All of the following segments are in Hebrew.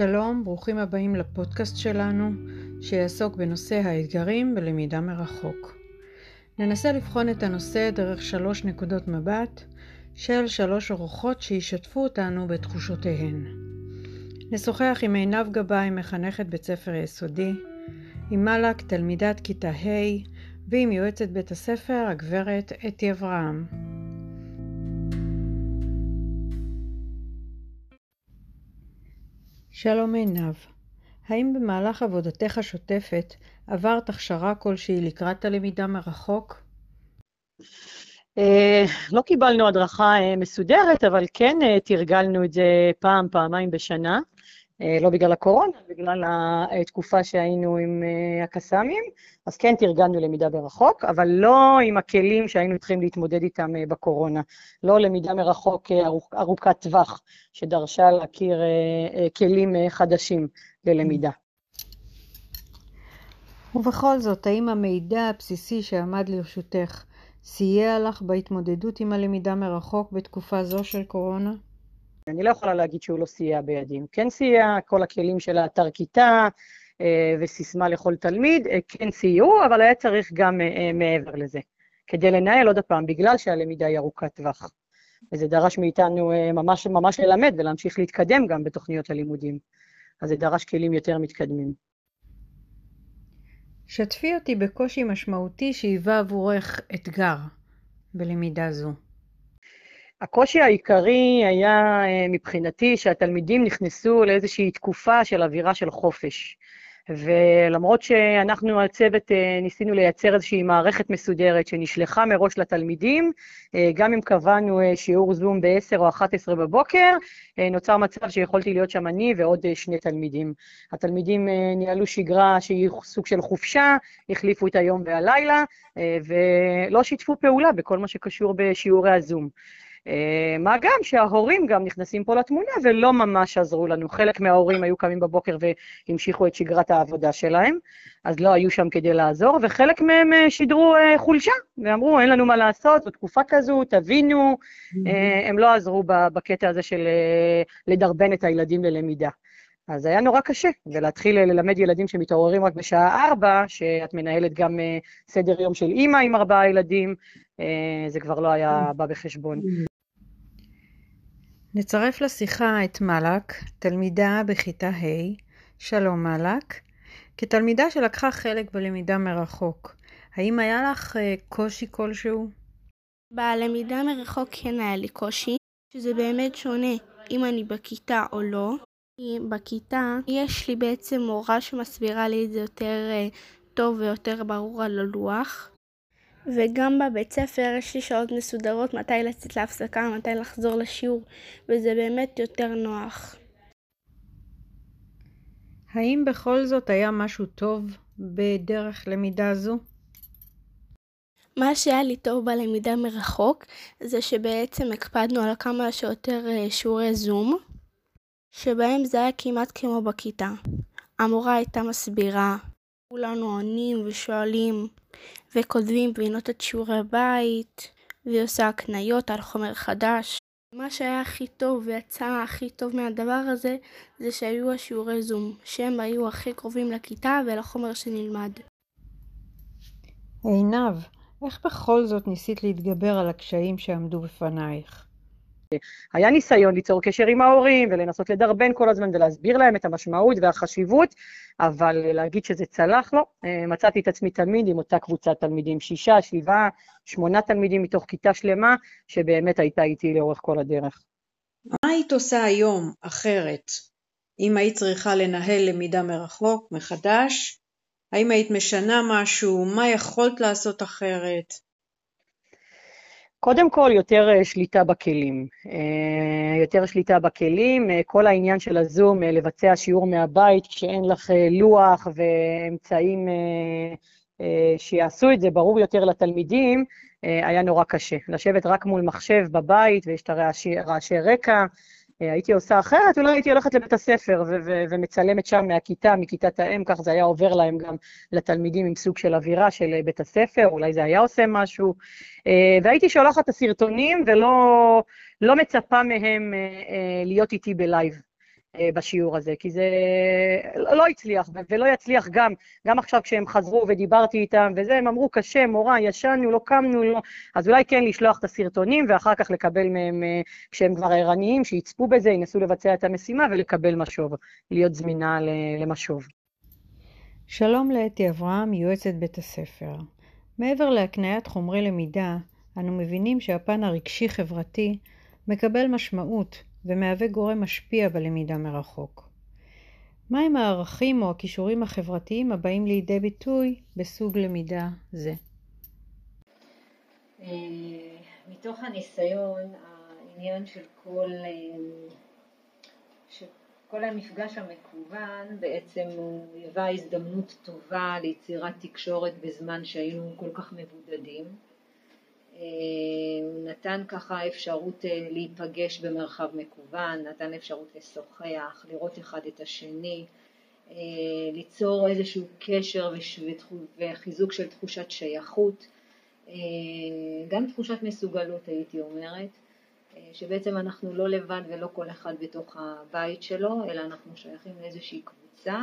שלום, ברוכים הבאים לפודקאסט שלנו, שיעסוק בנושא האתגרים בלמידה מרחוק. ננסה לבחון את הנושא דרך שלוש נקודות מבט של שלוש אורחות שישתפו אותנו בתחושותיהן. נשוחח עם עינב גבאי, מחנכת בית ספר יסודי, עם מלק, תלמידת כיתה ה', ועם יועצת בית הספר, הגברת אתי אברהם. שלום עינב, האם במהלך עבודתך השוטפת עברת הכשרה כלשהי לקראת הלמידה מרחוק? אה, לא קיבלנו הדרכה אה, מסודרת, אבל כן אה, תרגלנו את זה פעם, פעמיים בשנה. אה, לא בגלל הקורונה, בגלל התקופה שהיינו עם אה, הקסאמים, אז כן תרגלנו למידה ברחוק, אבל לא עם הכלים שהיינו צריכים להתמודד איתם אה, בקורונה. לא למידה מרחוק ארוכ, ארוכת טווח, שדרשה להכיר כלים חדשים ללמידה. ובכל זאת, האם המידע הבסיסי שעמד לרשותך סייע לך בהתמודדות עם הלמידה מרחוק בתקופה זו של קורונה? אני לא יכולה להגיד שהוא לא סייע בידי. כן סייע, כל הכלים של האתר כיתה אה, וסיסמה לכל תלמיד, אה, כן סייעו, אבל היה צריך גם אה, מעבר לזה, כדי לנהל עוד פעם, בגלל שהלמידה היא ארוכת טווח. וזה דרש מאיתנו ממש ממש ללמד ולהמשיך להתקדם גם בתוכניות הלימודים. אז זה דרש כלים יותר מתקדמים. שתפי אותי בקושי משמעותי שהיווה עבורך אתגר בלמידה זו. הקושי העיקרי היה אה, מבחינתי שהתלמידים נכנסו לאיזושהי תקופה של אווירה של חופש. ולמרות שאנחנו, הצוות, אה, ניסינו לייצר איזושהי מערכת מסודרת שנשלחה מראש לתלמידים, אה, גם אם קבענו שיעור זום ב-10 או 11 בבוקר, נוצר מצב שיכולתי להיות שם אני ועוד שני תלמידים. התלמידים ניהלו שגרה שהיא סוג של חופשה, החליפו את היום והלילה, ולא שיתפו פעולה בכל מה שקשור בשיעורי הזום. אה, מה גם שההורים גם נכנסים פה לתמונה ולא ממש עזרו לנו. חלק מההורים היו קמים בבוקר והמשיכו את שגרת העבודה שלהם, אז לא היו שם כדי לעזור, וחלק מהם אה, שידרו אה, חולשה, ואמרו, אין לנו מה לעשות, זו תקופה כזו, תבינו, mm-hmm. הם לא עזרו בקטע הזה של לדרבן את הילדים ללמידה. אז היה נורא קשה, ולהתחיל ללמד ילדים שמתעוררים רק בשעה ארבע, שאת מנהלת גם סדר יום של אימא עם ארבעה ילדים, זה כבר לא היה בא בחשבון. נצרף לשיחה את מלק, תלמידה בכיתה ה', שלום מלק. כתלמידה שלקחה חלק בלמידה מרחוק, האם היה לך uh, קושי כלשהו? בלמידה מרחוק כן היה לי קושי, שזה באמת שונה אם אני בכיתה או לא. בכיתה יש לי בעצם מורה שמסבירה לי את זה יותר uh, טוב ויותר ברור על הלוח. וגם בבית ספר יש לי שעות מסודרות מתי לצאת להפסקה, מתי לחזור לשיעור, וזה באמת יותר נוח. האם בכל זאת היה משהו טוב בדרך למידה זו? מה שהיה לי טוב בלמידה מרחוק זה שבעצם הקפדנו על כמה שיותר אה, שיעורי זום, שבהם זה היה כמעט כמו בכיתה. המורה הייתה מסבירה, כולנו עונים ושואלים, וכותבים פינות את שיעורי הבית, והיא עושה הקניות על חומר חדש. מה שהיה הכי טוב ויצא הכי טוב מהדבר הזה, זה שהיו השיעורי זום, שהם היו הכי קרובים לכיתה ולחומר שנלמד. עינב, איך בכל זאת ניסית להתגבר על הקשיים שעמדו בפנייך? היה ניסיון ליצור קשר עם ההורים ולנסות לדרבן כל הזמן ולהסביר להם את המשמעות והחשיבות, אבל להגיד שזה צלח, לא. אה, מצאתי את עצמי תמיד עם אותה קבוצת תלמידים, שישה, שבעה, שמונה תלמידים מתוך כיתה שלמה, שבאמת הייתה איתי לאורך כל הדרך. מה היית עושה היום אחרת, אם היית צריכה לנהל למידה מרחוק מחדש? האם היית משנה משהו? מה יכולת לעשות אחרת? קודם כל, יותר אה, שליטה בכלים. אה, יותר שליטה בכלים, אה, כל העניין של הזום, לבצע שיעור מהבית כשאין לך לוח ואמצעים שיעשו את זה, ברור יותר לתלמידים, היה נורא קשה. לשבת רק מול מחשב בבית, ויש את הרעשי רקע, הייתי עושה אחרת, אולי הייתי הולכת לבית הספר ומצלמת שם מהכיתה, מכיתת האם, כך זה היה עובר להם גם לתלמידים עם סוג של אווירה של בית הספר, אולי זה היה עושה משהו. אה, והייתי שולחת את הסרטונים ולא לא מצפה מהם אה, אה, להיות איתי בלייב. בשיעור הזה, כי זה לא הצליח ולא יצליח גם, גם עכשיו כשהם חזרו ודיברתי איתם וזה, הם אמרו קשה, מורה, ישנו, לא קמנו, לא, אז אולי כן לשלוח את הסרטונים ואחר כך לקבל מהם, כשהם כבר ערניים, שיצפו בזה, ינסו לבצע את המשימה ולקבל משוב, להיות זמינה למשוב. שלום לאתי אברהם, יועצת בית הספר. מעבר להקניית חומרי למידה, אנו מבינים שהפן הרגשי-חברתי מקבל משמעות ומהווה גורם משפיע בלמידה מרחוק. מהם הערכים או הכישורים החברתיים הבאים לידי ביטוי בסוג למידה זה? אה, מתוך הניסיון, העניין של כל, אה, של כל המפגש המקוון בעצם היווה הזדמנות טובה ליצירת תקשורת בזמן שהיינו כל כך מבודדים. אה, נתן ככה אפשרות אה, להיפגש במרחב מקוון, נתן אפשרות לשוחח, לראות אחד את השני, אה, ליצור איזשהו קשר וחיזוק של תחושת שייכות, גם תחושת מסוגלות הייתי אומרת, שבעצם אנחנו לא לבד ולא כל אחד בתוך הבית שלו, אלא אנחנו שייכים לאיזושהי קבוצה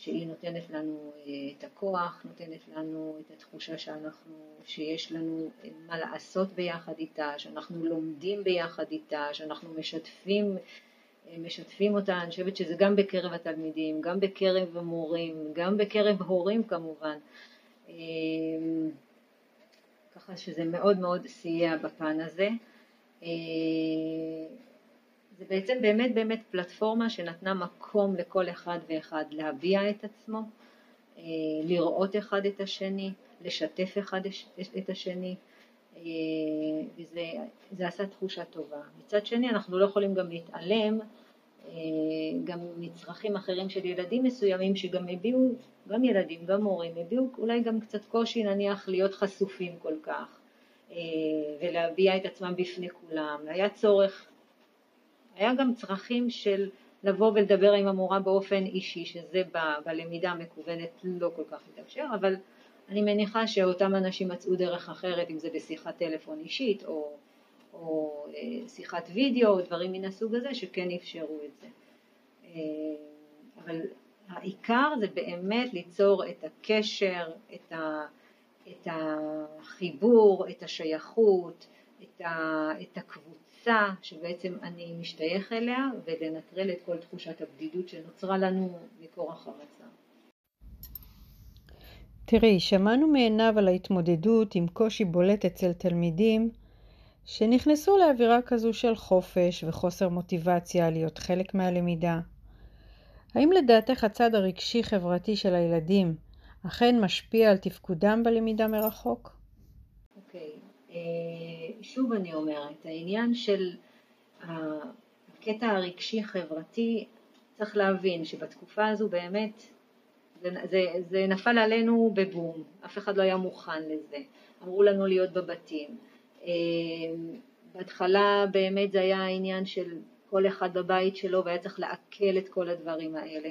שהיא נותנת לנו אה, את הכוח, נותנת לנו את התחושה שאנחנו, שיש לנו אה, מה לעשות ביחד איתה, שאנחנו לומדים ביחד איתה, שאנחנו משתפים, אה, משתפים אותה, אני חושבת שזה גם בקרב התלמידים, גם בקרב המורים, גם בקרב הורים כמובן, ככה שזה מאוד מאוד סייע בפן הזה. זה בעצם באמת באמת פלטפורמה שנתנה מקום לכל אחד ואחד להביע את עצמו, אה, לראות אחד את השני, לשתף אחד את השני, אה, וזה עשה תחושה טובה. מצד שני אנחנו לא יכולים גם להתעלם אה, גם מצרכים אחרים של ילדים מסוימים שגם הביעו, גם ילדים, גם מורים, הביעו אולי גם קצת קושי נניח להיות חשופים כל כך ולהביע את עצמם בפני כולם. היה צורך היה גם צרכים של לבוא ולדבר עם המורה באופן אישי, שזה ב- בלמידה המקוונת לא כל כך מתאפשר, אבל אני מניחה שאותם אנשים מצאו דרך אחרת, אם זה בשיחת טלפון אישית או, או אה, שיחת וידאו או דברים מן הסוג הזה, שכן אפשרו את זה. אה, אבל העיקר זה באמת ליצור את הקשר, את, ה, את החיבור, את השייכות, את, ה, את הקבוצה. קבוצה שבעצם אני משתייך אליה ולנטרל את כל תחושת הבדידות שנוצרה לנו מכורח המצב. תראי, שמענו מעינב על ההתמודדות עם קושי בולט אצל תלמידים שנכנסו לאווירה כזו של חופש וחוסר מוטיבציה להיות חלק מהלמידה. האם לדעתך הצד הרגשי-חברתי של הילדים אכן משפיע על תפקודם בלמידה מרחוק? אוקיי, okay. שוב אני אומרת, העניין של הקטע הרגשי-חברתי, צריך להבין שבתקופה הזו באמת זה, זה, זה נפל עלינו בבום, אף אחד לא היה מוכן לזה, אמרו לנו להיות בבתים. אה, בהתחלה באמת זה היה העניין של כל אחד בבית שלו והיה צריך לעכל את כל הדברים האלה.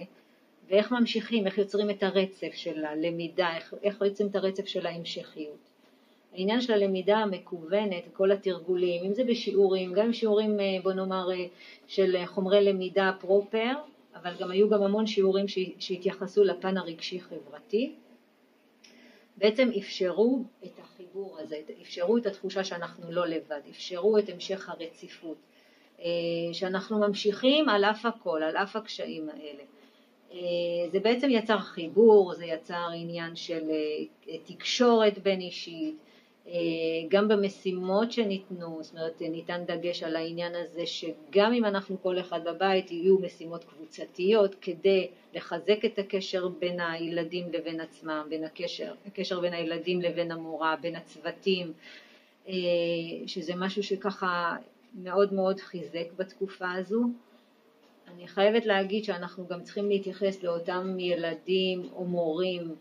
ואיך ממשיכים, איך יוצרים את הרצף של הלמידה, איך, איך יוצרים את הרצף של ההמשכיות. העניין של הלמידה המקוונת, כל התרגולים, אם זה בשיעורים, גם שיעורים אה, בוא נאמר אה, של חומרי למידה פרופר, אבל גם היו גם המון שיעורים שהתייחסו לפן הרגשי חברתי, בעצם אפשרו את החיבור הזה, אפשרו את התחושה שאנחנו לא לבד, אפשרו את המשך הרציפות, אה, שאנחנו ממשיכים על אף הכל, על אף הקשיים האלה. זה בעצם יצר חיבור, זה יצר עניין של תקשורת בין אישית, אה, גם במשימות שניתנו, זאת אומרת ניתן דגש על העניין הזה שגם אם אנחנו כל אחד בבית יהיו משימות קבוצתיות כדי לחזק את הקשר בין הילדים לבין עצמם, בין הקשר, הקשר בין הילדים לבין המורה, בין הצוותים, אה, שזה משהו שככה מאוד מאוד חיזק בתקופה הזו. אני חייבת להגיד שאנחנו גם צריכים להתייחס לאותם ילדים או מורים אה,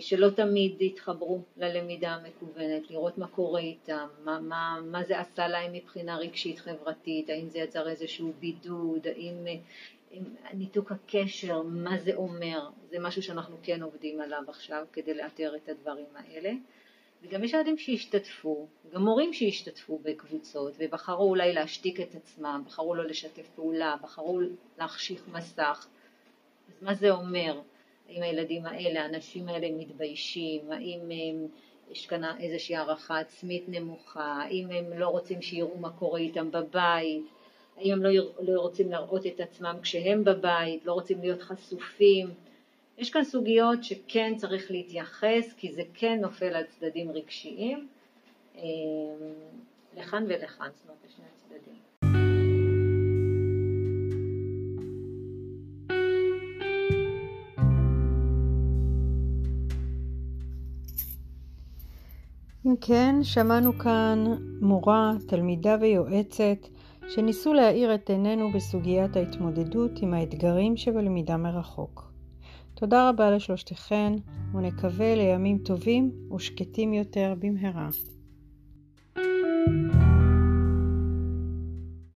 שלא תמיד התחברו ללמידה המקוונת, לראות מה קורה איתם, מה, מה, מה זה עשה להם מבחינה רגשית חברתית, האם זה יצר איזשהו בידוד, האם עם ניתוק הקשר, מה זה אומר, זה משהו שאנחנו כן עובדים עליו עכשיו כדי לאתר את הדברים האלה. וגם יש ילדים שהשתתפו, גם מורים שהשתתפו בקבוצות ובחרו אולי להשתיק את עצמם, בחרו לא לשתף פעולה, בחרו להחשיך מסך. אז מה זה אומר? האם הילדים האלה, האנשים האלה מתביישים? האם הם, יש כאן איזושהי הערכה עצמית נמוכה? האם הם לא רוצים שיראו מה קורה איתם בבית? האם הם לא, לא רוצים להראות את עצמם כשהם בבית? לא רוצים להיות חשופים? יש כאן סוגיות שכן צריך להתייחס כי זה כן נופל על צדדים רגשיים אה, לכאן ולכאן, זאת אומרת לשני הצדדים. אם כן, שמענו כאן מורה, תלמידה ויועצת שניסו להאיר את עינינו בסוגיית ההתמודדות עם האתגרים שבלמידה מרחוק. תודה רבה לשלושתכן, ונקווה לימים טובים ושקטים יותר במהרה.